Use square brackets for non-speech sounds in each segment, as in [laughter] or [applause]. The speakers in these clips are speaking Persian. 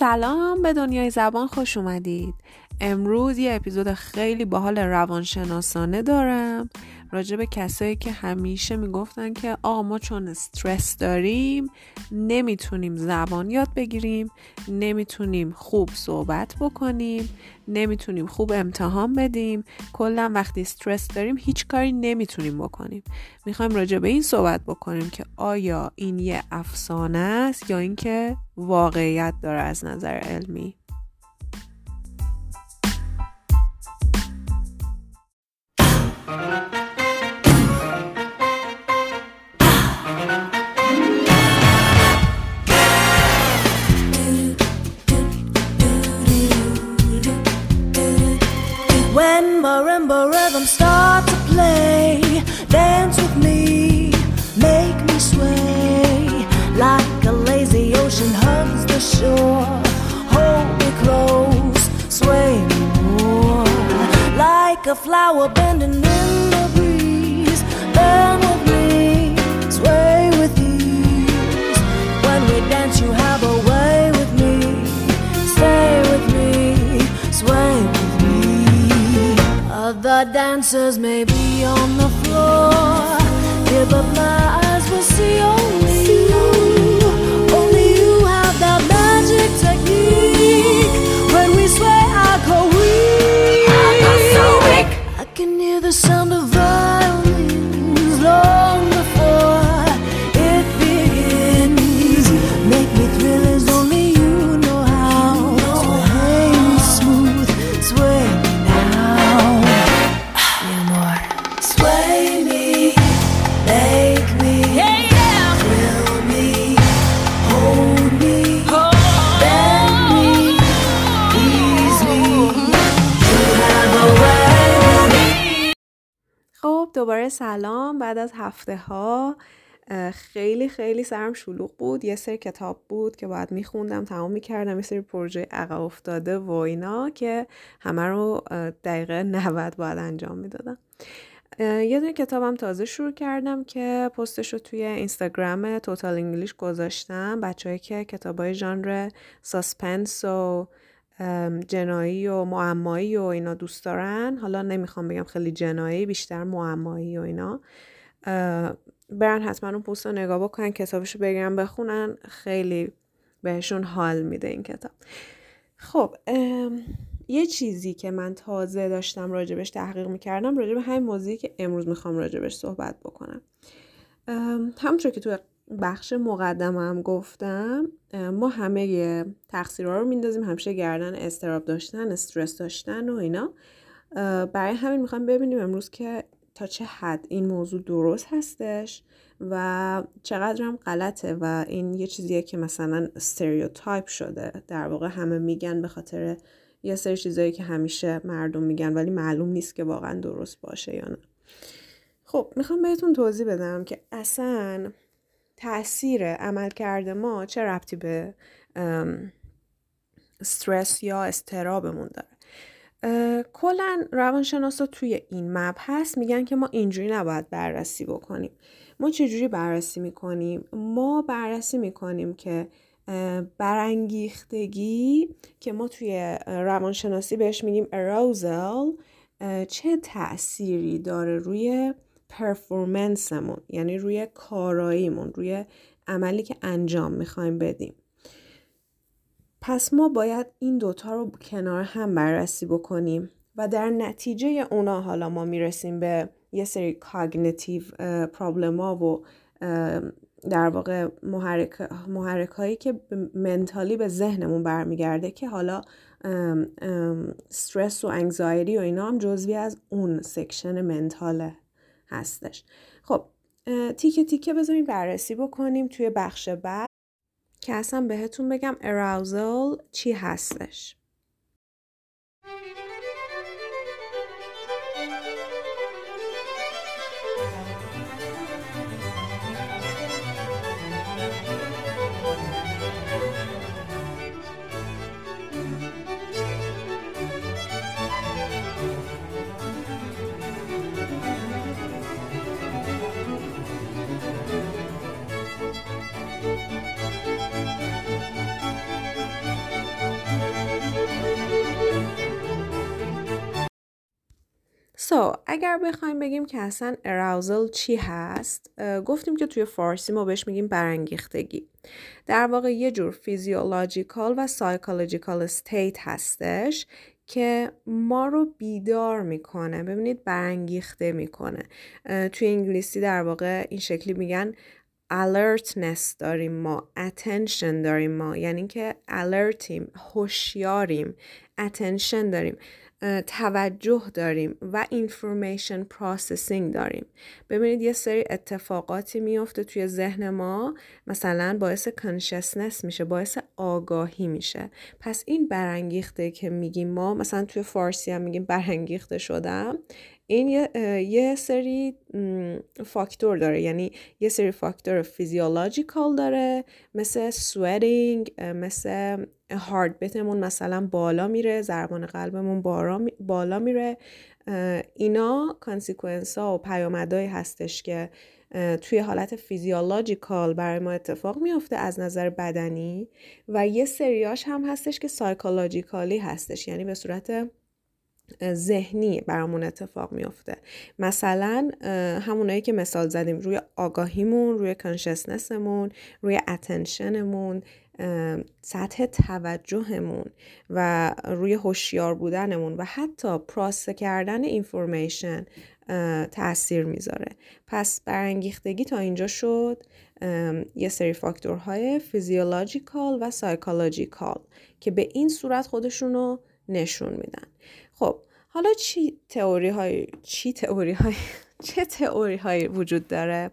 سلام به دنیای زبان خوش اومدید. امروز یه اپیزود خیلی باحال روانشناسانه دارم. راجع به کسایی که همیشه می‌گفتن که آقا ما چون استرس داریم نمی‌تونیم زبان یاد بگیریم نمی‌تونیم خوب صحبت بکنیم نمی‌تونیم خوب امتحان بدیم کلا وقتی استرس داریم هیچ کاری نمی‌تونیم بکنیم. می‌خوایم راجع به این صحبت بکنیم که آیا این یه افسانه است یا اینکه واقعیت داره از نظر علمی؟ When marimba rhythms start to play, dance with me, make me sway like a lazy ocean hugs the shore. Hold me close, sway me more like a flower bending in the breeze. Dancers may be on the floor. Here, but سلام. بعد از هفته ها خیلی خیلی سرم شلوغ بود. یه سری کتاب بود که باید میخوندم تمام می‌کردم. یه سری پروژه عقب افتاده و اینا که همه رو دقیقه 90 باید انجام می‌دادم. یه دونه کتابم تازه شروع کردم که پستش رو توی اینستاگرام Total English گذاشتم. بچههایی که کتاب های ژانر suspense و جنایی و معمایی و اینا دوست دارن. حالا نمی‌خوام بگم خیلی جنایی بیشتر معمایی و اینا. برن حتما اون پست رو نگاه بکنن کتابش رو بگیرن بخونن. خیلی بهشون حال میده این کتاب. خب یه چیزی که من تازه داشتم راجبش تحقیق می‌کردم راجب همین موضوعی که امروز می‌خوام راجبش صحبت بکنم. همونطور که تو بخش مقدمه هم گفتم ما همه تقصیرها رو میندازیم همیشه گردن استراب داشتن استرس داشتن و اینا. برای همین می‌خوام ببینیم امروز که تا چه حد این موضوع درست هستش و چقدر هم غلطه و این یه چیزیه که مثلا استریوتایپ شده. در واقع همه میگن به خاطر یه سری چیزایی که همیشه مردم میگن ولی معلوم نیست که واقعا درست باشه یا نه. خب می‌خوام بهتون توضیح بدم که اصلا تاثیر عملکرد ما چه ربطی به استرس یا استرابمون داره؟ کلا روانشناسا توی این مبحث میگن که ما اینجوری نباید بررسی بکنیم. ما چجوری بررسی می‌کنیم؟ ما بررسی می‌کنیم که برانگیختگی که ما توی روانشناسی بهش میگیم اه، چه تأثیری داره روی پرفورمنسمون یعنی روی کاراییمون روی عملی که انجام می‌خوایم بدیم. پس ما باید این دوتا رو کنار هم بررسی بکنیم و در نتیجه اونا حالا ما می‌رسیم به یه سری cognitive problem ها و در واقع محرک, محرک هایی که mentally به ذهنمون برمیگرده که حالا استرس و anxiety و اینا هم جزوی از اون section mental ه هستش. خب تیکه تیکه بذاریم بررسی بکنیم توی بخش بعد که اصلا بهتون بگم arousal چی هستش. خب اگر بخوایم بگیم که اصلا arousal چی هست گفتیم که توی فارسی ما بهش میگیم برانگیختگی. در واقع یه جور physiological و psychological state هستش که ما رو بیدار می‌کنه. ببینید برانگیخته می‌کنه. توی انگلیسی در واقع این شکلی میگن alertness داریم ما attention داریم ما. یعنی که alert یم هوشیاریم attention داریم. توجه داریم و information processing داریم. ببینید یه سری اتفاقاتی میفته توی ذهن ما مثلا باعث consciousness میشه باعث آگاهی میشه. پس این برانگیخته که میگیم ما مثلا توی فارسی هم میگیم برانگیخته شدم. این یه, یه سری فاکتور داره. یعنی یه سری فاکتور فیزیولوژیکال داره مثل sweating مثل heartbeat مون مثلا بالا میره ضربان قلبمون بالا میره. اینا consequence ها و پیامدهایی هستش که توی حالت physiological برای ما اتفاق میفته از نظر بدنی. و یه سریاش هم هستش که psychological ی هستش. یعنی به صورت ذهنی برامون اتفاق میفته مثلا همونایی که مثال زدیم روی آگاهیمون روی consciousness مون روی attention مون سطح توجهمون و روی هوشیار بودنمون و حتی process کردن information تاثیر می‌ذاره. پس برانگیختگی تا اینجا شد. یه سری فاکتورهای physiological و psychological که به این صورت خودشون رو نشون میدن. خب حالا چی تئوری های چی تئوری های [laughs] چه تئوری هایی وجود داره؟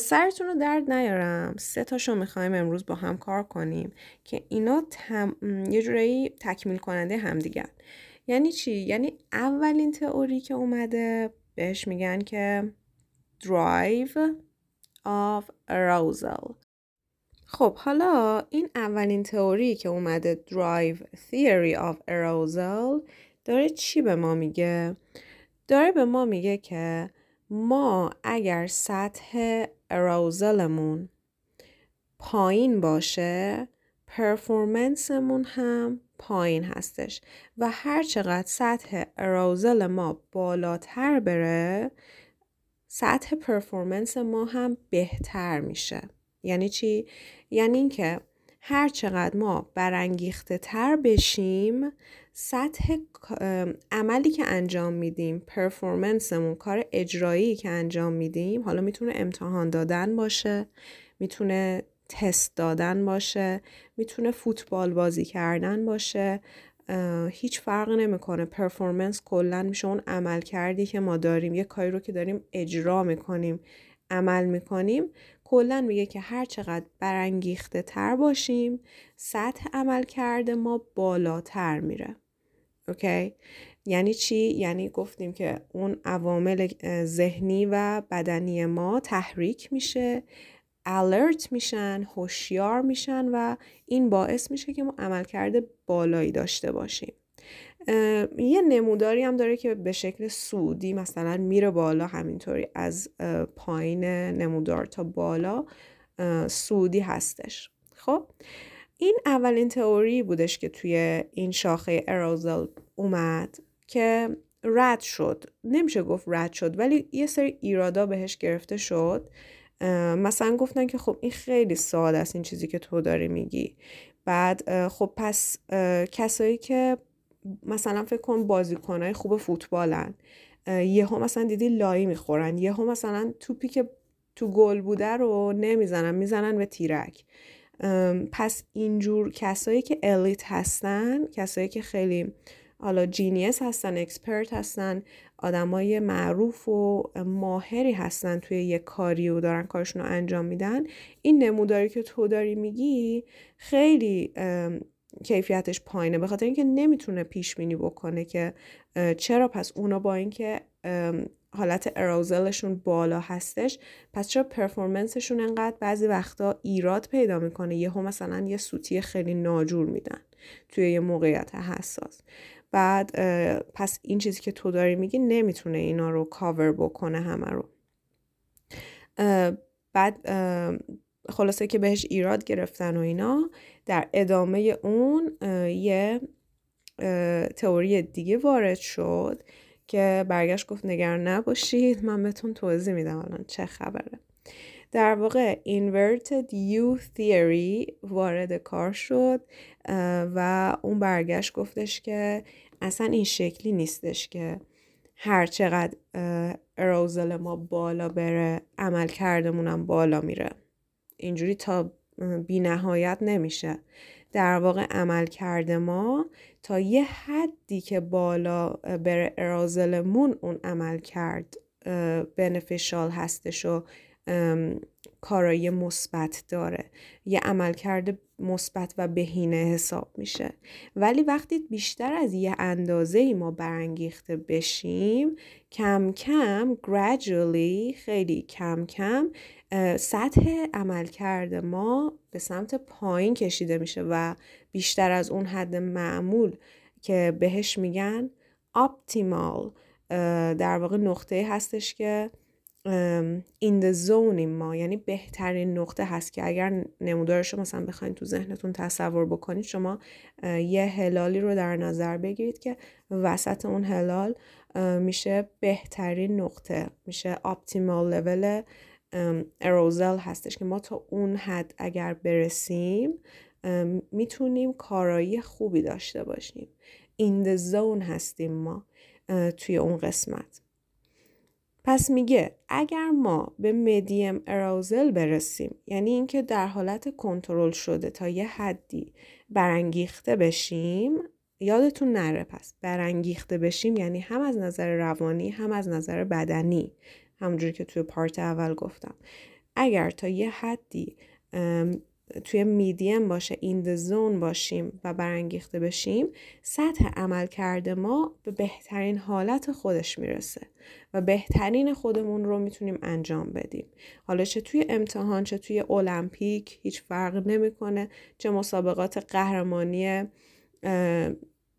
سرتون رو درد نیارم. سه تاشو می‌خوایم امروز با هم کار کنیم که اینا تم... یه جورایی تکمیل کننده همدیگه یعنی چی؟ یعنی اولین تئوری که اومده بهش میگن که drive of arousal. خب حالا این اولین تئوری که اومده Drive Theory of Arousal داره چی به ما میگه؟ داره به ما میگه که ما اگر سطح اراوزلمون پایین باشه پرفورمنسمون هم پایین هستش و هر چقدر سطح اراوزل ما بالاتر بره سطح پرفورمنس ما هم بهتر میشه یعنی چی؟ یعنی اینکه هر چقدر ما برانگیخته تر بشیم سطح عملی که انجام میدیم پرفورمنسمون کار اجرایی که انجام میدیم حالا می‌تونه امتحان دادن باشه می‌تونه تست دادن باشه می‌تونه فوتبال بازی کردن باشه هیچ فرق نمی‌کنه. پرفورمنس کلا میشه اون عمل کردی که ما داریم. یه کاری رو که داریم اجرا می‌کنیم عمل می‌کنیم. کلا میگه که هر چقدر برانگیخته تر باشیم سطح عمل کرده ما بالاتر میره. اوکی؟ یعنی چی؟ یعنی گفتیم که اون عوامل ذهنی و بدنی ما تحریک میشه alert میشن هوشیار میشن و این باعث میشه که ما عملکرد بالایی داشته باشیم. یه نموداری هم داره که به شکل سودی مثلا میره بالا همینطوری از پایین نمودار تا بالا سودی هستش. خب؟ این اولین تئوری بودش که توی این شاخه اروزل اومد که رد شد. نمیشه گفت رد شد ولی یه سری ایرادا بهش گرفته شد. مثلا گفتن که خب این خیلی ساده است این چیزی که تو داری میگی. بعد خب پس کسایی که مثلا فکر کن بازیکنهای خوب فوتبالن. یهو مثلا دیدی لایی می‌خورن. یهو مثلا توپی که تو گل بوده رو نمی‌زنن می‌زنن به تیرک. پس اینجور کسایی که elite هستن کسایی که خیلی حالا genius هستن expert هستن آدمای معروف و ماهری هستن توی یه کاری و دارن کارشون رو انجام میدن این نموداری که تو داری میگی خیلی کیفیتش پایینه به خاطر اینکه نمی‌تونه پیش بینی بکنه که چرا پس اونا با اینکه حالت اروزلشون بالا هستش پس چرا پرفورمنسشون انقدر بعضی وقتا ایراد پیدا می‌کنه؟ یهو مثلا یه سوتی خیلی ناجور میدن توی یه موقعیت حساس. بعد پس این چیزی که تو داری میگی نمی‌تونه اینا رو کاور بکنه همه رو. بعد خلاصه که بهش ایراد گرفتن و اینا در ادامه اون یه تئوری دیگه وارد شد که برگشت گفت نگران نباشید من بهتون توضیح میدم الان چه خبره. در واقع inverted U theory وارد کار شد و اون برگشت گفتش که اصلا این شکلی نیستش که هر چقدر اروزل ما بالا بره عمل کردمونم بالا میره. اینجوری تا بی نهایت نمیشه. در واقع عمل کرده ما تا یه حدی که بالا بره ارازلمون اون عمل کرد بنفیشال هستش و کارایی مثبت داره. یه عملکرد مثبت و بهینه حساب میشه. ولی وقتی بیشتر از یه اندازه ای ما برانگیخته بشیم کم کم gradually خیلی کم کم سطح عملکرد ما به سمت پایین کشیده میشه و بیشتر از اون حد معمول که بهش میگن optimal در واقع نقطه هستش که این the zone ما. یعنی بهترین نقطه هست که اگر نمودارش رو مثلا بخواین تو ذهنتون تصور بکنید شما یه هلالی رو در نظر بگیرید که وسط اون هلال میشه بهترین نقطه میشه optimal level اروزل هستش که ما تا اون حد اگر برسیم می‌تونیم کارایی خوبی داشته باشیم. این zone هستیم ما توی اون قسمت. پس میگه اگر ما به مدیم اراوزل برسیم یعنی اینکه در حالت کنترل شده تا یه حدی برانگیخته بشیم یادتون نره پس برانگیخته بشیم یعنی هم از نظر روانی هم از نظر بدنی. همونجوری که توی پارت اول گفتم. اگر تا یه حدی توی میدیم باشه این زون باشیم و برانگیخته بشیم سطح عمل کرده ما به بهترین حالت خودش می‌رسه و بهترین خودمون رو می‌تونیم انجام بدیم. حالا چه توی امتحان چه توی المپیک هیچ فرق نمی‌کنه. چه مسابقات قهرمانی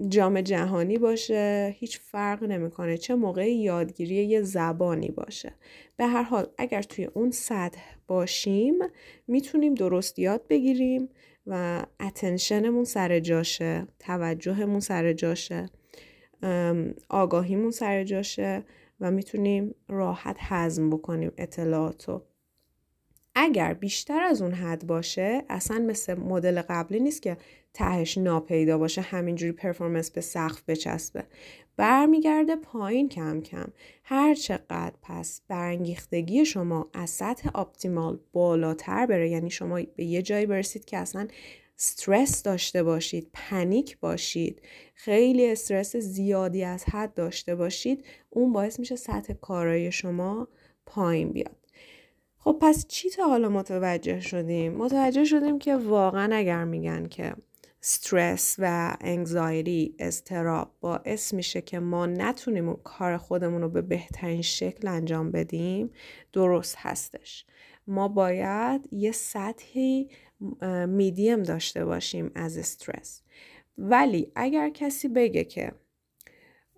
جام جهانی باشه هیچ فرق نمی‌کنه. چه موقع یادگیری یه زبانی باشه. به هر حال اگر توی اون سطح باشیم می‌تونیم درست یاد بگیریم و اتنشنمون سر جاشه توجهمون سر جاشه آگاهیمون سر جاشه و می‌تونیم راحت هضم بکنیم اطلاعاتو. اگر بیشتر از اون حد باشه اصلا مثل مدل قبلی نیست که تهش ناپیدا باشه همینجوری پرفورمنس به سقف بچسبه. برمیگرده پایین کم کم. هر چقدر پس برانگیختگی شما از سطح اپتیمال بالاتر بره یعنی شما به یه جایی برسید که اصلا استرس داشته باشید پنیک باشید خیلی استرس زیادی از حد داشته باشید اون باعث میشه سطح کارایی شما پایین بیاد. خب پس چی تا حالا متوجه شدیم؟ متوجه شدیم که واقعا اگر میگن که استرس و انگزایری استراب باعث میشه که ما نتونیم کار خودمون رو به بهترین شکل انجام بدیم درست هستش ما باید یه سطحی میدیم داشته باشیم از استرس ولی اگر کسی بگه که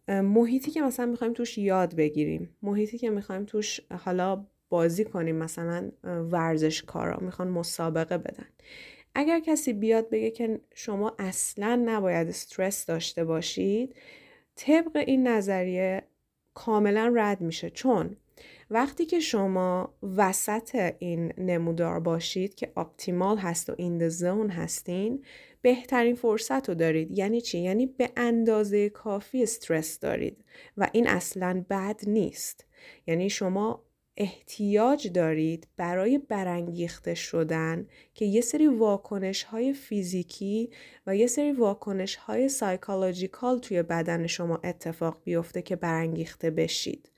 محیطی که مثلا می‌خوایم توش یاد بگیریم محیطی که می‌خوایم توش حالا بازی کنیم مثلا ورزشکارا می‌خوان مسابقه بدن. اگر کسی بیاد بگه که شما اصلا نباید استرس داشته باشید طبق این نظریه کاملا رد میشه. چون وقتی که شما وسط این نمودار باشید که اپتیمال هست و این زون هستین بهترین فرصت رو دارید. یعنی چی؟ یعنی به اندازه کافی استرس دارید و این اصلا بد نیست. یعنی شما احتیاج دارید برای برانگیخته شدن که یه سری واکنش های فیزیکی و یه سری واکنش های psychological توی بدن شما اتفاق بیفته که برانگیخته بشید.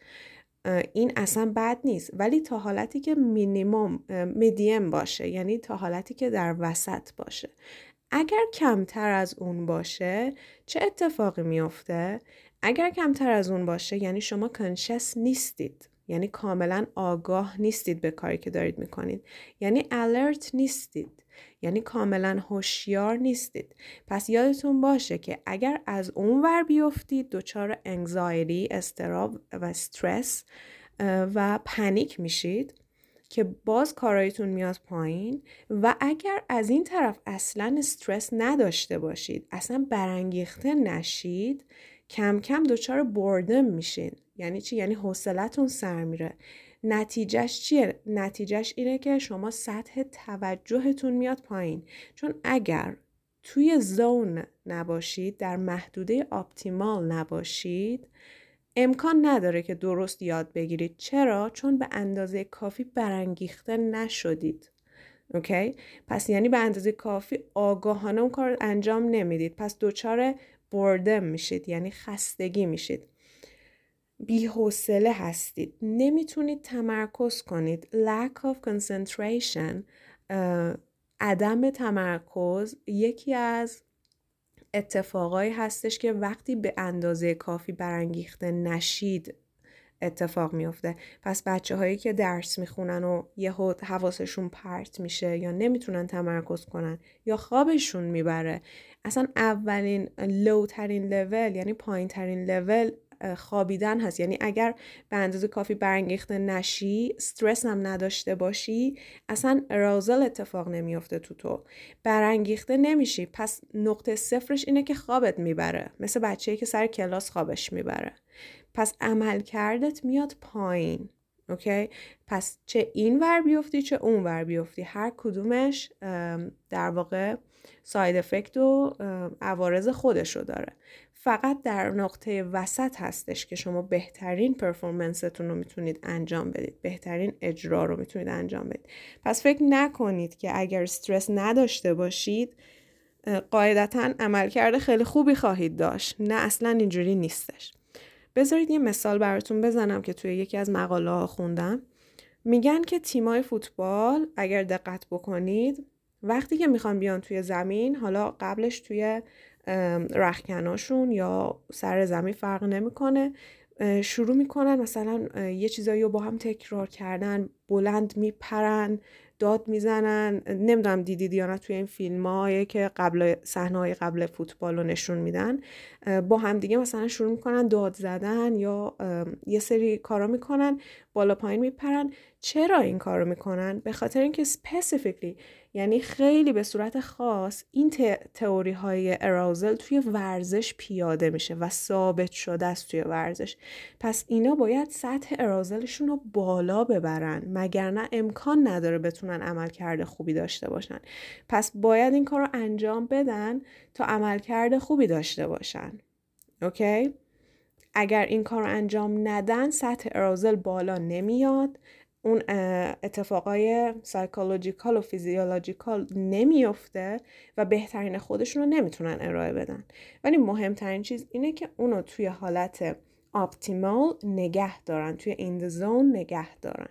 این اصلا بد نیست. ولی تا حالتی که مینیموم میدیم باشه یعنی تا حالتی که در وسط باشه. اگر کمتر از اون باشه چه اتفاقی میافته؟ اگر کمتر از اون باشه یعنی شما کنشس نیستید. یعنی کاملا آگاه نیستید به کاری که دارید می‌کنید. یعنی الرت نیستید. یعنی کاملا هوشیار نیستید. پس یادتون باشه که اگر از اون ور بیفتید دچار انگزایری استراب و استرس و پنیک میشید که باز کارایتون میاد پایین و اگر از این طرف اصلا استرس نداشته باشید اصلا برانگیخته نشید کم کم دچار بردم میشین. یعنی چی؟ یعنی حوصلتون سر میره. نتیجهش چیه؟ نتیجهش اینه که شما سطح توجهتون میاد پایین. چون اگر توی زون نباشید در محدوده آپتیمال نباشید امکان نداره که درست یاد بگیرید. چرا؟ چون به اندازه کافی برانگیخته نشدید. اوکی؟ پس یعنی به اندازه کافی آگاهانه اون کار انجام نمی‌دید. پس دچار بردم میشید یعنی خستگی میشید. بیحوصله هستید. نمی‌تونید تمرکز کنید. Lack of concentration عدم تمرکز یکی از اتفاقایی هستش که وقتی به اندازه کافی برانگیخته نشید اتفاق میفته پس بچه هایی که درس می‌خونن و یه حواسشون پرت میشه یا نمی‌تونن تمرکز کنن یا خوابشون می‌بره اصلا اولین لوترین لول یعنی پایین ترین لول خوابیدن هست. یعنی اگر به اندازه کافی برانگیخته نشی استرس هم نداشته باشی اصلا ارازل اتفاق نمیافته تو تو. برانگیخته نمیشی. پس نقطه صفرش اینه که خوابت می‌بره. مثل بچه‌ای که سر کلاس خوابش می‌بره. پس عملکردت میاد پایین. اوکی؟ پس چه این ور بیفتی چه اون ور بیفتی. هر کدومش در واقع side effect و عوارض خودش رو داره. فقط در نقطه وسط هستش که شما بهترین performance تون رو می‌تونید انجام بدید. بهترین اجرا رو می‌تونید انجام بدید. پس فکر نکنید که اگر استرس نداشته باشید قاعدتا عملکرد خیلی خوبی خواهید داشت. نه اصلا اینجوری نیستش. بذارید یه مثال براتون بزنم که توی یکی از مقاله ها خوندم. میگن که تیمای فوتبال اگر دقت بکنید وقتی که می‌خوان بیان توی زمین حالا قبلش توی رخکناشون یا سر زمین فرق نمی‌کنه شروع می‌کنن مثلا یه چیزایی رو با هم تکرار کردن بلند میپرن داد می‌زنن نمی‌دونم دیدید یا نه توی این فیلم هایی که قبل صحنه های قبل فوتبال رو نشون میدن با هم دیگه مثلا شروع می‌کنن داد زدن یا یه سری کارا می‌کنن بالا پایین میپرن. چرا این کار رو می‌کنن؟ به خاطر اینکه specifically یعنی خیلی به صورت خاص این تئوری های اراوزل توی ورزش پیاده میشه و ثابت شده است توی ورزش. پس اینا باید سطح اراوزلشون رو بالا ببرن مگر نه امکان نداره بتونن عمل کرده خوبی داشته باشن. پس باید این کار رو انجام بدن تا عملکرد خوبی داشته باشن. اوکی؟ اگر این کار رو انجام ندن سطح arousal بالا نمیاد. اون اتفاقای psychological و physiological نمیفته و بهترین خودشون رو نمی‌تونن ارائه بدن. ولی مهمترین چیز اینه که اونو توی حالت optimal نگه دارن توی این zone نگه دارن.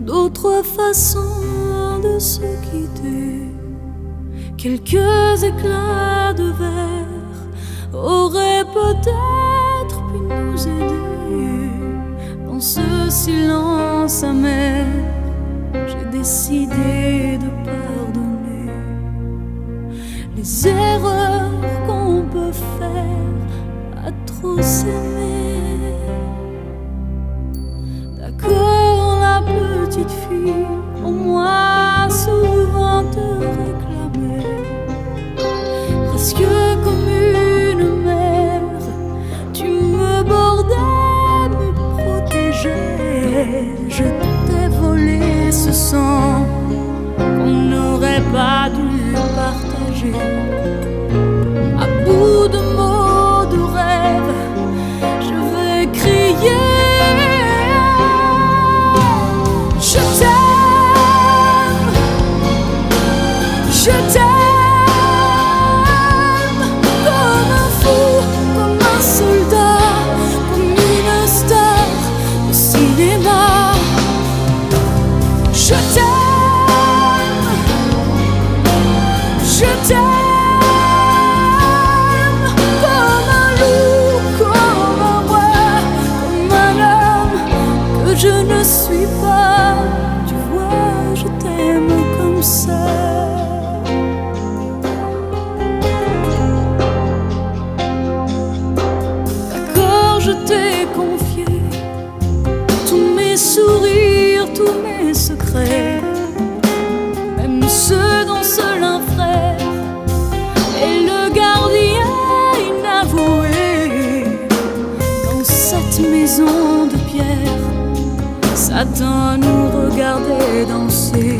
D'autres façons de se quitter. Quelques éclats de verre auraient peut-être pu nous aider. Dans ce silence amer, j'ai décidé de pardonner les erreurs qu'on peut faire à trop s'aimer. Petite fille, au moins souvent te réclamer. Presque comme une mère, tu me bordais, me protégeais. Je t'ai volé ce sang qu'on n'aurait pas dû partager. matin nous regarder danser.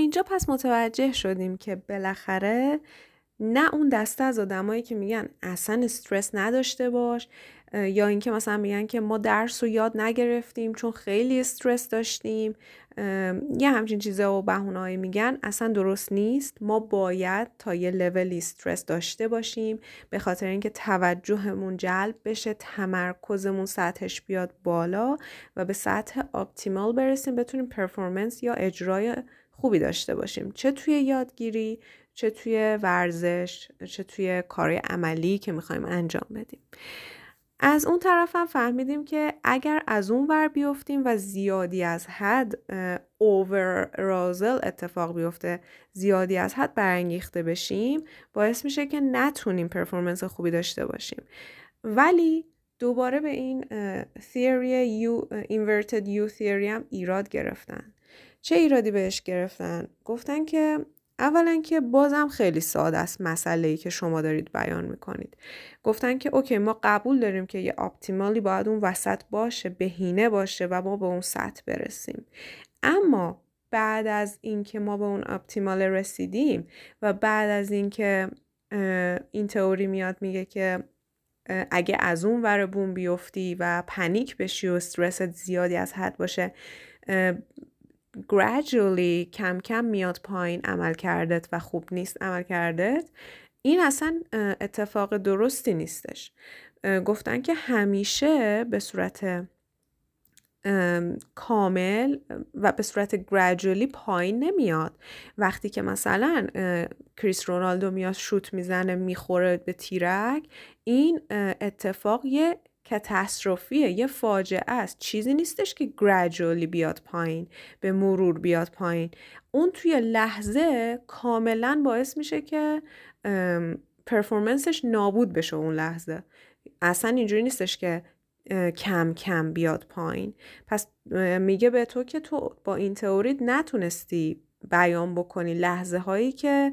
اینجا پس متوجه شدیم که بالاخره نه اون دسته از آدمایی که میگن اصلا استرس نداشته باش یا اینکه مثلا میگن که ما درس رو یاد نگرفتیم چون خیلی استرس داشتیم. یه همچین چیزا و بهونه‌ای میگن اصلا درست نیست. ما باید تا یه لولی استرس داشته باشیم به خاطر اینکه توجهمون جلب بشه تمرکزمون سطحش بیاد بالا و به سطح اپتیمال برسیم بتونیم پرفورمنس یا اجرای خوبی داشته باشیم. چه توی یادگیری چه توی ورزش چه توی کار عملی که می‌خوایم انجام بدیم. از اون طرف هم فهمیدیم که اگر از اون ور بیفتیم و زیادی از حد اوور رازل اتفاق بیفته زیادی از حد برانگیخته بشیم باعث میشه که نتونیم پرفورمنس خوبی داشته باشیم. ولی دوباره به این theory یو inverted U theory هم ایراد گرفتن. چه ایرادی بهش گرفتن؟ گفتن که اولا که بازم خیلی ساده است مسئله ای که شما دارید بیان می‌کنید گفتن که اوکی ما قبول داریم که یه آپتیمالی باید اون وسط باشه بهینه باشه و ما به اون سطح برسیم اما بعد از اینکه ما به اون آپتیمال رسیدیم و بعد از اینکه این تئوری میاد میگه که اگه از اون ور بوم بیفتی و پنیک بشی و استرست زیادی از حد باشه gradually کم کم میاد پایین عمل کردت و خوب نیست عمل کردت این اصلا اتفاق درستی نیستش. گفتن که همیشه به صورت ام، کامل و به صورت gradually پایین نمیاد. وقتی که مثلا کریس رونالدو میاد شوت می‌زنه می‌خوره به تیرک این اتفاق یه کتاستروفیه یه فاجعه است. چیزی نیستش که gradually بیاد پایین به مرور بیاد پایین. اون توی لحظه کاملا باعث میشه که پرفورمنسش نابود بشه اون لحظه. اصلا اینجوری نیستش که کم کم بیاد پایین. پس میگه به تو که تو با این تئوری نتونستی بیان بکنی. لحظه هایی که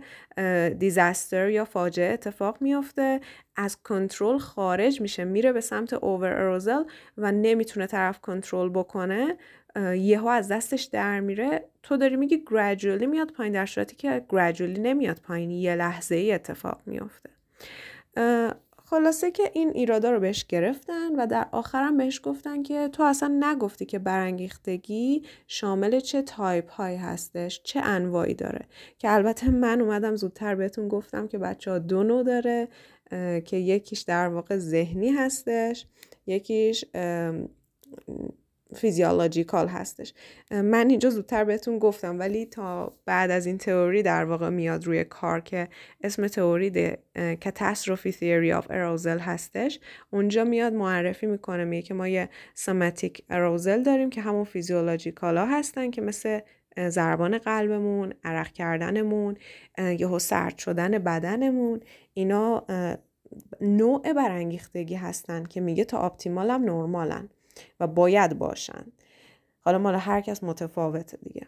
دیزاستر یا فاجعه اتفاق میفته از کنترل خارج میشه میره به سمت اوور اروزل و نمی‌تونه طرف کنترل بکنه. یهو از دستش در میره. تو داری میگی gradually میاد پایین در صورتی که gradually نمیاد پایین. یه لحظه ای اتفاق میفته خلاصه که این ایرادا رو بهش گرفتن و در آخرم بهش گفتن که تو اصلا نگفتی که برانگیختگی شامل چه تایپ هایی هستش چه انواعی داره. که البته من اومدم زودتر بهتون گفتم که بچه ها دو نوع داره که یکیش در واقع ذهنی هستش یکیش physiological هستش. من اینجا زودتر بهتون گفتم ولی تا بعد از این تئوری در واقع میاد روی کار که اسم تئوری catastrophe theory of arousal هستش. اونجا میاد معرفی می‌کنه میگه که ما یه somatic arousal داریم که همون فیزیولوژیکال ها هستن که مثل ضربان قلبمون عرق کردنمون یهو سرد شدن بدنمون اینا نوع برانگیختگی هستن که میگه تا optimal هم نرمالن. و باید باشن. حالا مال هر کس متفاوته دیگه.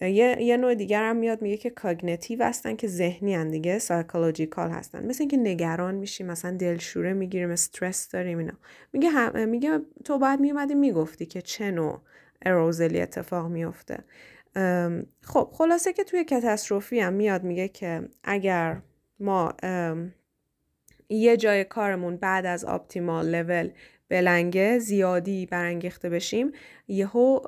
یه, یه نوع دیگر هم میاد میگه که cognitive هستن که ذهنین دیگه psychological هستن. مثل اینکه نگران میشیم مثلا دلشوره می‌گیریم استرس داریم اینا. میگه هم میگه تو بعد میومدی می‌گفتی که چه نوع arousal ی اتفاق میفته. خب خلاصه که توی catastrophe هم میاد میگه که اگر ما یه جای کارمون بعد از optimal level بلنگه زیادی برانگیخته بشیم یهو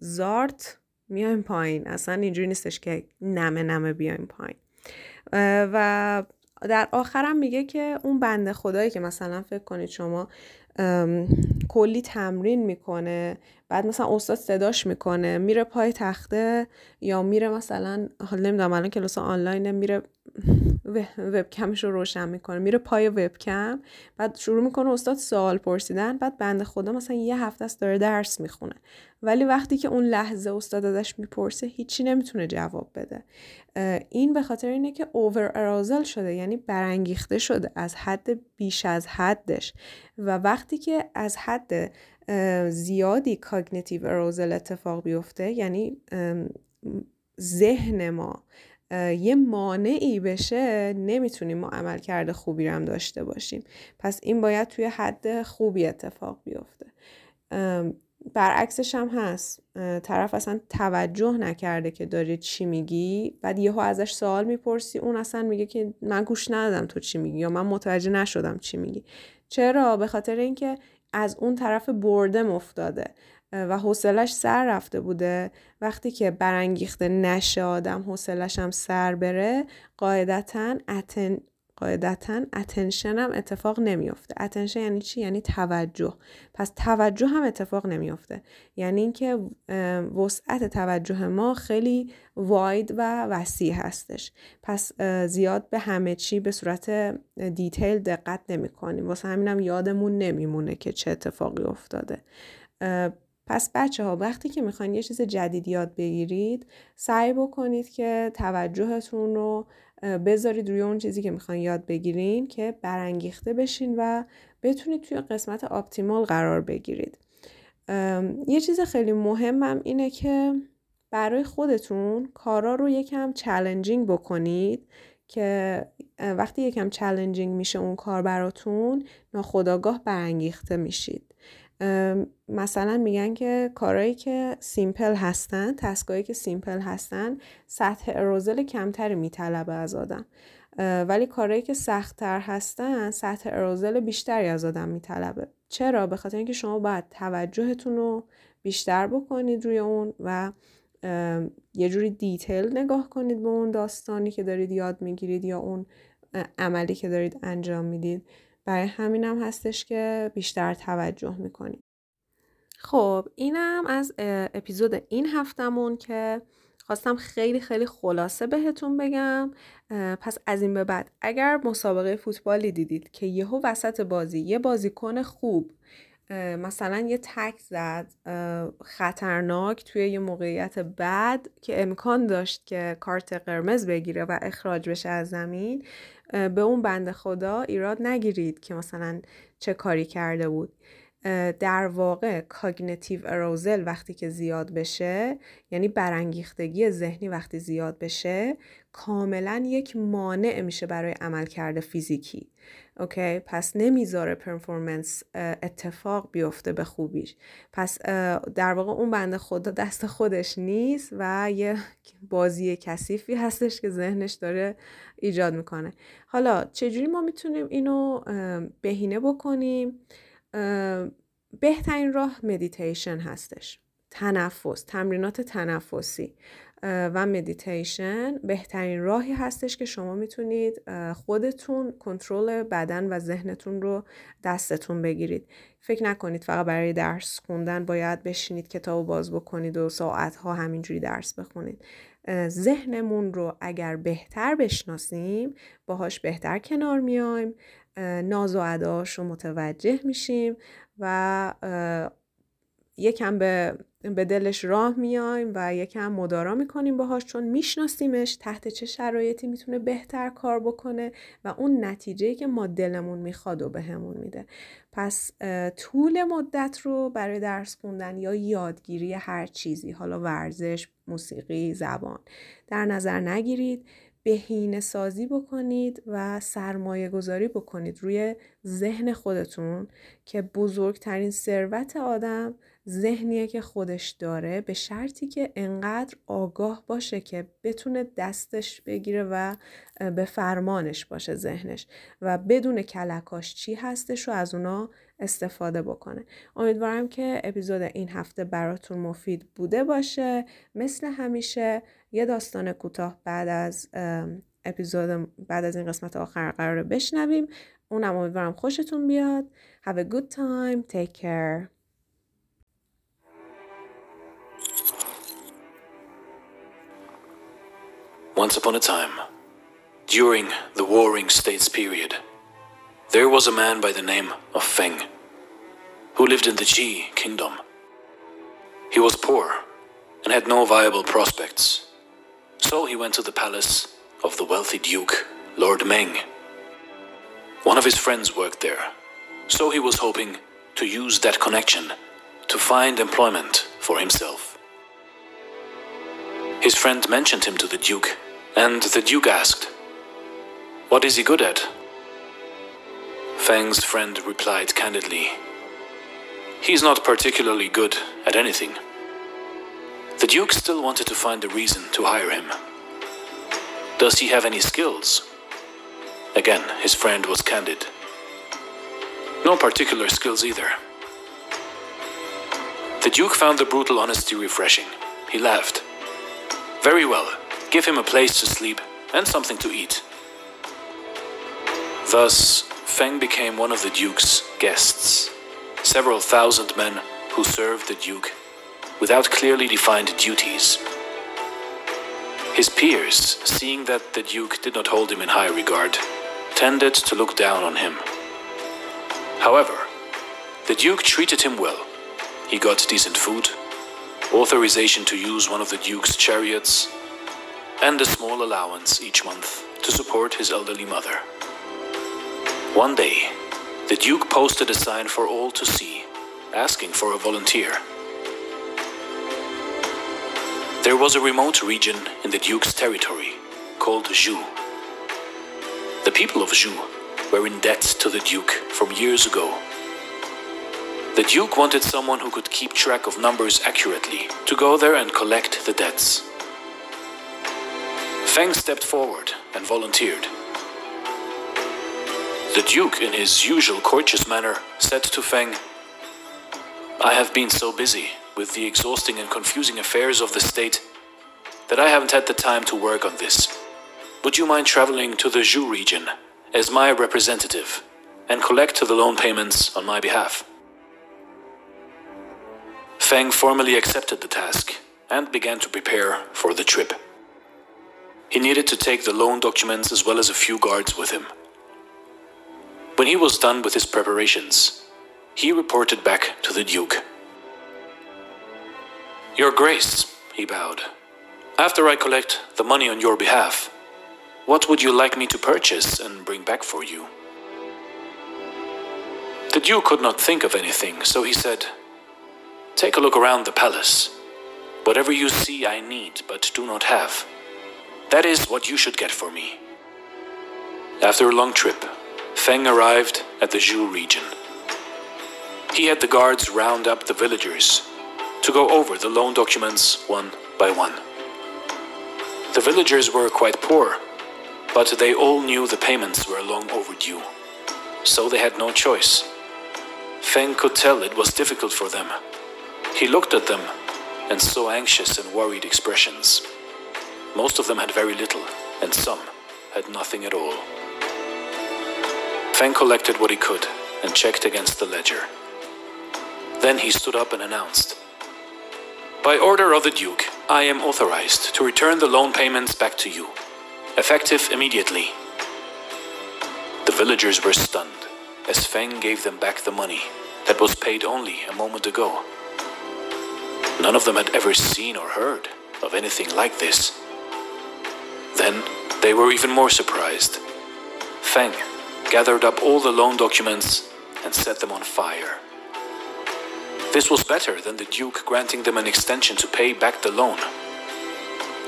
زارت میایم پایین. اصلا اینجوری نیستش که نمه نمه بیایم پایین. و در آخرم میگه که اون بنده خدایی که مثلا فکر کنید شما کلی تمرین می‌کنه بعد مثلا استاد صداش می‌کنه میره پای تخته یا میره مثلا حالا نمی‌دونم الان کلاس آنلاین میره وبکمش رو روشن می‌کنه. میره پای وبکم بعد شروع می‌کنه استاد سوال پرسیدن بعد بنده خدا مثلا یه هفته است داره درس می‌خونه. ولی وقتی که اون لحظه استاد ازش می‌پرسه هیچی نمی‌تونه جواب بده. این به خاطر اینه که اوور ارازل شده یعنی برانگیخته شده از حد بیش از حدش. و وقتی که از حد زیادی کاگنیتیو اروزل اتفاق بیفته یعنی ذهن ما یه مانعی بشه نمی‌تونیم ما عمل کرده خوبی رو هم داشته باشیم. پس این باید توی حد خوبی اتفاق بیفته. برعکسش هم هست. طرف اصلا توجه نکرده که داری چی میگی. بعد یهو ازش سوال می‌پرسی اون اصلا میگه که من گوش ندادم تو چی میگی یا من متوجه نشدم چی میگی. چرا؟ به خاطر اینکه از اون طرف بردم افتاده. و حوصلش سر رفته بوده. وقتی که برانگیخته نشه آدم حوصلش هم سر بره قاعدتا اتن قاعدتا attention هم اتفاق نمیافته. attention یعنی چی؟ یعنی توجه. پس توجه هم اتفاق نمیافته. یعنی اینکه وسعت توجه ما خیلی wide و وسیع هستش. پس زیاد به همه چی به صورت detail دقت نمی کنیم واسه همینم یادمون نمیمونه که چه اتفاقی افتاده. پس بچه ها وقتی که می‌خواین یه چیز جدید یاد بگیرید سعی بکنید که توجهتون رو بذارید روی اون چیزی که می‌خواین یاد بگیرین که برانگیخته بشین و بتونید توی قسمت optimal قرار بگیرید. یه چیز خیلی مهمم اینه که برای خودتون کارا رو یکم challenging بکنید که وقتی یکم challenging میشه اون کار براتون ناخودآگاه برانگیخته میشید. مثلا میگن که کارهایی که simple هستن task ایی که simple هستن سطح arousal کمتری میطلبه از آدم. ولی کارهایی که سختتر هستن سطح arousal بیشتری از آدم میطلبه. چرا؟ به خاطر اینکه شما باید توجهتون رو بیشتر بکنید روی اون و یه جوری detail نگاه کنید به اون داستانی که دارید یاد می‌گیرید یا اون عملی که دارید انجام می‌دید. برای همینم هم هستش که بیشتر توجه می‌کنیم خب اینم از اپیزود این هفتمون که خواستم خیلی خیلی خلاصه بهتون بگم. پس از این به بعد اگر مسابقه فوتبالی دیدید که یهو وسط بازی یه بازیکن خوب مثلا یه تک زد خطرناک توی یه موقعیت بد که امکان داشت که کارت قرمز بگیره و اخراج بشه از زمین به اون بنده خدا ایراد نگیرید که مثلا چه کاری کرده بود. در واقع cognitive arousal وقتی که زیاد بشه یعنی برانگیختگی ذهنی وقتی زیاد بشه کاملا یک مانع میشه برای عملکرد فیزیکی. okay؟ پس نمی‌ذاره performance اتفاق بیفته به خوبیش. پس در واقع اون بنده خدا دست خودش نیست و یه بازی کثیفی هستش که ذهنش داره ایجاد می‌کنه. حالا چجوری ما می‌تونیم اینو بهینه بکنیم؟ بهترین راه مدیتیشن هستش. تنفس تمرینات تنفسی. و مدیتیشن بهترین راهی هستش که شما می‌تونید خودتون کنترل بدن و ذهنتون رو دستتون بگیرید. فکر نکنید فقط برای درس خوندن باید بشینید کتاب باز بکنید و ساعتها همینجوری درس بخونید. ذهنمون رو اگر بهتر بشناسیم باهاش بهتر کنار میایم ناز و اداش رو متوجه میشیم و یکم به به دلش راه میایم و یکم مدارا می‌کنیم باهاش چون میشناسیمش تحت چه شرایطی می‌تونه بهتر کار بکنه و اون نتیجه که ما دلمون می‌خواد و بهمون میده. پس طول مدت رو برای درس خوندن یا یادگیری هر چیزی حالا ورزش موسیقی زبان در نظر نگیرید. بهینه سازی بکنید و سرمایه گذاری بکنید روی ذهن خودتون که بزرگترین ثروت آدم ذهنیه که خودش داره به شرطی که انقدر آگاه باشه که بتونه دستش بگیره و به فرمانش باشه ذهنش و بدون کلکاش چی هستش رو از اونا استفاده بکنه. امیدوارم که اپیزود این هفته براتون مفید بوده باشه. مثل همیشه یه داستان کوتاه بعد از اپیزود بعد از این قسمت آخر قرار بشنویم. اونم امیدوارم خوشتون بیاد. Have a good time. Take care. Once upon a time, during the Warring States period, there was a man by the name of Feng who lived in the Qi kingdom. He was poor and had no viable prospects, so he went to the palace of the wealthy duke, Lord Meng. One of his friends worked there, so he was hoping to use that connection to find employment for himself. His friend mentioned him to the Duke, and the Duke asked, What is he good at? Fang's friend replied candidly, He's not particularly good at anything. The Duke still wanted to find a reason to hire him. Does he have any skills? Again, his friend was candid. No particular skills either. The Duke found the brutal honesty refreshing. He laughed. Very well, give him a place to sleep and something to eat. Thus, Feng became one of the Duke's guests. Several thousand men who served the Duke without clearly defined duties. His peers, seeing that the Duke did not hold him in high regard, tended to look down on him. However, the Duke treated him well. He got decent food, authorization to use one of the Duke's chariots, and a small allowance each month to support his elderly mother. One day, the Duke posted a sign for all to see, asking for a volunteer. There was a remote region in the Duke's territory called Zhu. The people of Zhu were in debt to the Duke from years ago. The Duke wanted someone who could keep track of numbers accurately to go there and collect the debts. Feng stepped forward and volunteered. The Duke, in his usual courteous manner, said to Feng, I have been so busy with the exhausting and confusing affairs of the state that I haven't had the time to work on this. Would you mind traveling to the Zhu region as my representative and collect the loan payments on my behalf? Feng formally accepted the task and began to prepare for the trip. He needed to take the loan documents as well as a few guards with him. When he was done with his preparations, he reported back to the Duke. Your Grace, he bowed, after I collect the money on your behalf, what would you like me to purchase and bring back for you? The Duke could not think of anything, so he said, Take a look around the palace. Whatever you see I need but do not have, That is what you should get for me. After a long trip, Feng arrived at the Zhu region. He had the guards round up the villagers to go over the loan documents one by one. The villagers were quite poor, but they all knew the payments were long overdue, so they had no choice. Feng could tell it was difficult for them. He looked at them and saw anxious and worried expressions. Most of them had very little, and some had nothing at all. Feng collected what he could and checked against the ledger. Then he stood up and announced By order of the Duke, I am authorized to return the loan payments back to you, effective immediately. The villagers were stunned as Feng gave them back the money that was paid only a moment ago. None of them had ever seen or heard of anything like this. Then they were even more surprised. Feng gathered up all the loan documents and set them on fire. This was better than the Duke granting them an extension to pay back the loan.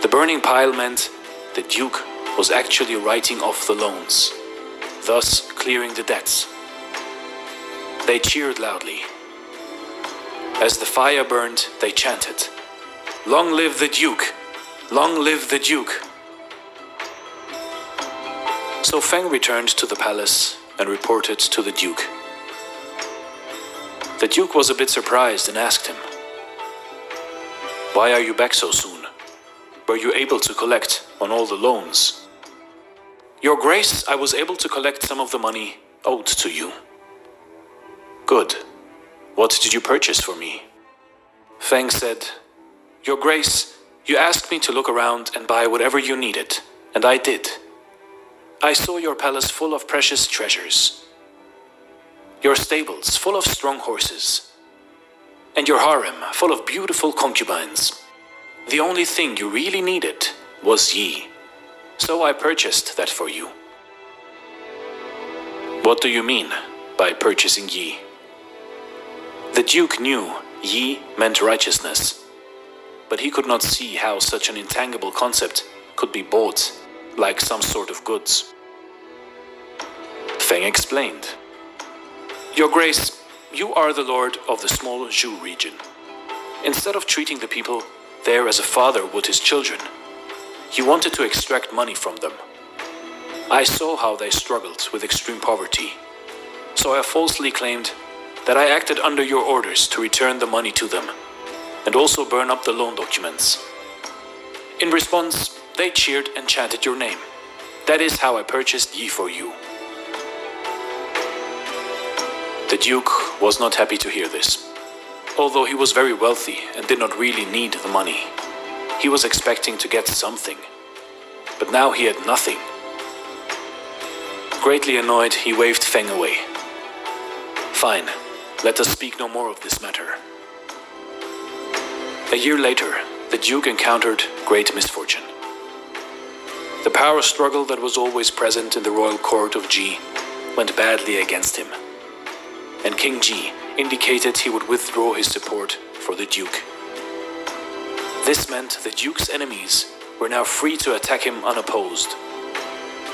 The burning pile meant the Duke was actually writing off the loans, thus clearing the debts. They cheered loudly. As the fire burned, they chanted, Long live the Duke! Long live the Duke! So Feng returned to the palace and reported to the Duke. The Duke was a bit surprised and asked him, Why are you back so soon? Were you able to collect on all the loans? Your Grace, I was able to collect some of the money owed to you. Good. What did you purchase for me? Feng said, Your Grace, you asked me to look around and buy whatever you needed, and I did. I saw your palace full of precious treasures, your stables full of strong horses, and your harem full of beautiful concubines. The only thing you really needed was Yi, so I purchased that for you. What do you mean by purchasing Yi? The Duke knew Yi meant righteousness, but he could not see how such an intangible concept could be bought like some sort of goods. Feng explained. Your Grace, you are the lord of the small Zhu region. Instead of treating the people there as a father would his children, you wanted to extract money from them. I saw how they struggled with extreme poverty, so I falsely claimed that I acted under your orders to return the money to them and also burn up the loan documents. In response, they cheered and chanted your name. That is how I purchased Yi for you. The Duke was not happy to hear this. Although he was very wealthy and did not really need the money, he was expecting to get something. But now he had nothing. Greatly annoyed, he waved Feng away. Fine, let us speak no more of this matter. A year later, the Duke encountered great misfortune. The power struggle that was always present in the royal court of Ji went badly against him, and King Ji indicated he would withdraw his support for the Duke. This meant the Duke's enemies were now free to attack him unopposed.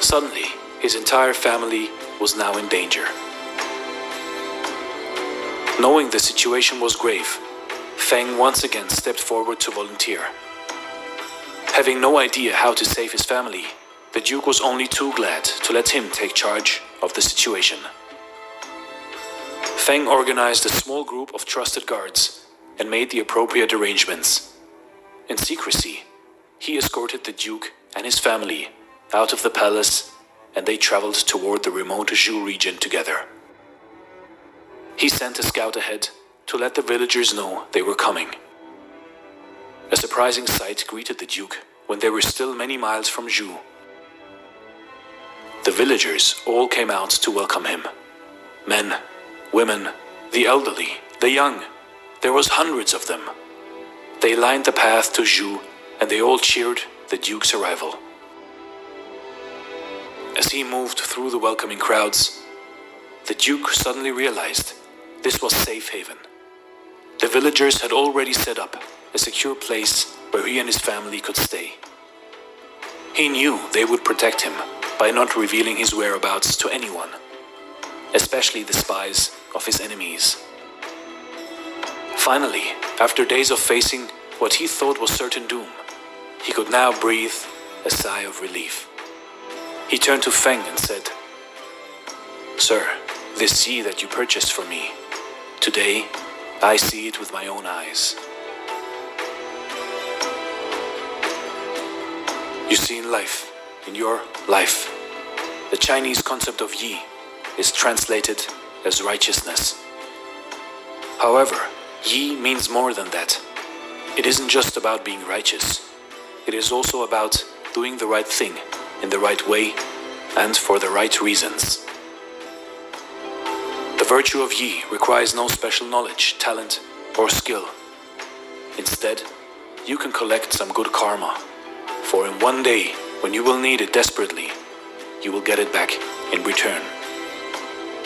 Suddenly, his entire family was now in danger. Knowing the situation was grave, Feng once again stepped forward to volunteer. Having no idea how to save his family, the Duke was only too glad to let him take charge of the situation. Feng organized a small group of trusted guards and made the appropriate arrangements. In secrecy, he escorted the Duke and his family out of the palace and they traveled toward the remote Zhu region together. He sent a scout ahead to let the villagers know they were coming. A surprising sight greeted the Duke when they were still many miles from Zhu. The villagers all came out to welcome him. Men, women, the elderly, the young. There was hundreds of them. They lined the path to Zhu and they all cheered the Duke's arrival. As he moved through the welcoming crowds, the Duke suddenly realized this was safe haven. The villagers had already set up a secure place where he and his family could stay. He knew they would protect him by not revealing his whereabouts to anyone, especially the spies of his enemies. Finally, after days of facing what he thought was certain doom, he could now breathe a sigh of relief. He turned to Feng and said, Sir, this sea that you purchased for me, today I see it with my own eyes. You see, in life, in your life, the Chinese concept of yi is translated as righteousness. However, yi means more than that. It isn't just about being righteous, it is also about doing the right thing in the right way and for the right reasons. The virtue of Yi requires no special knowledge, talent, or skill. Instead, you can collect some good karma, for in one day, when you will need it desperately, you will get it back in return.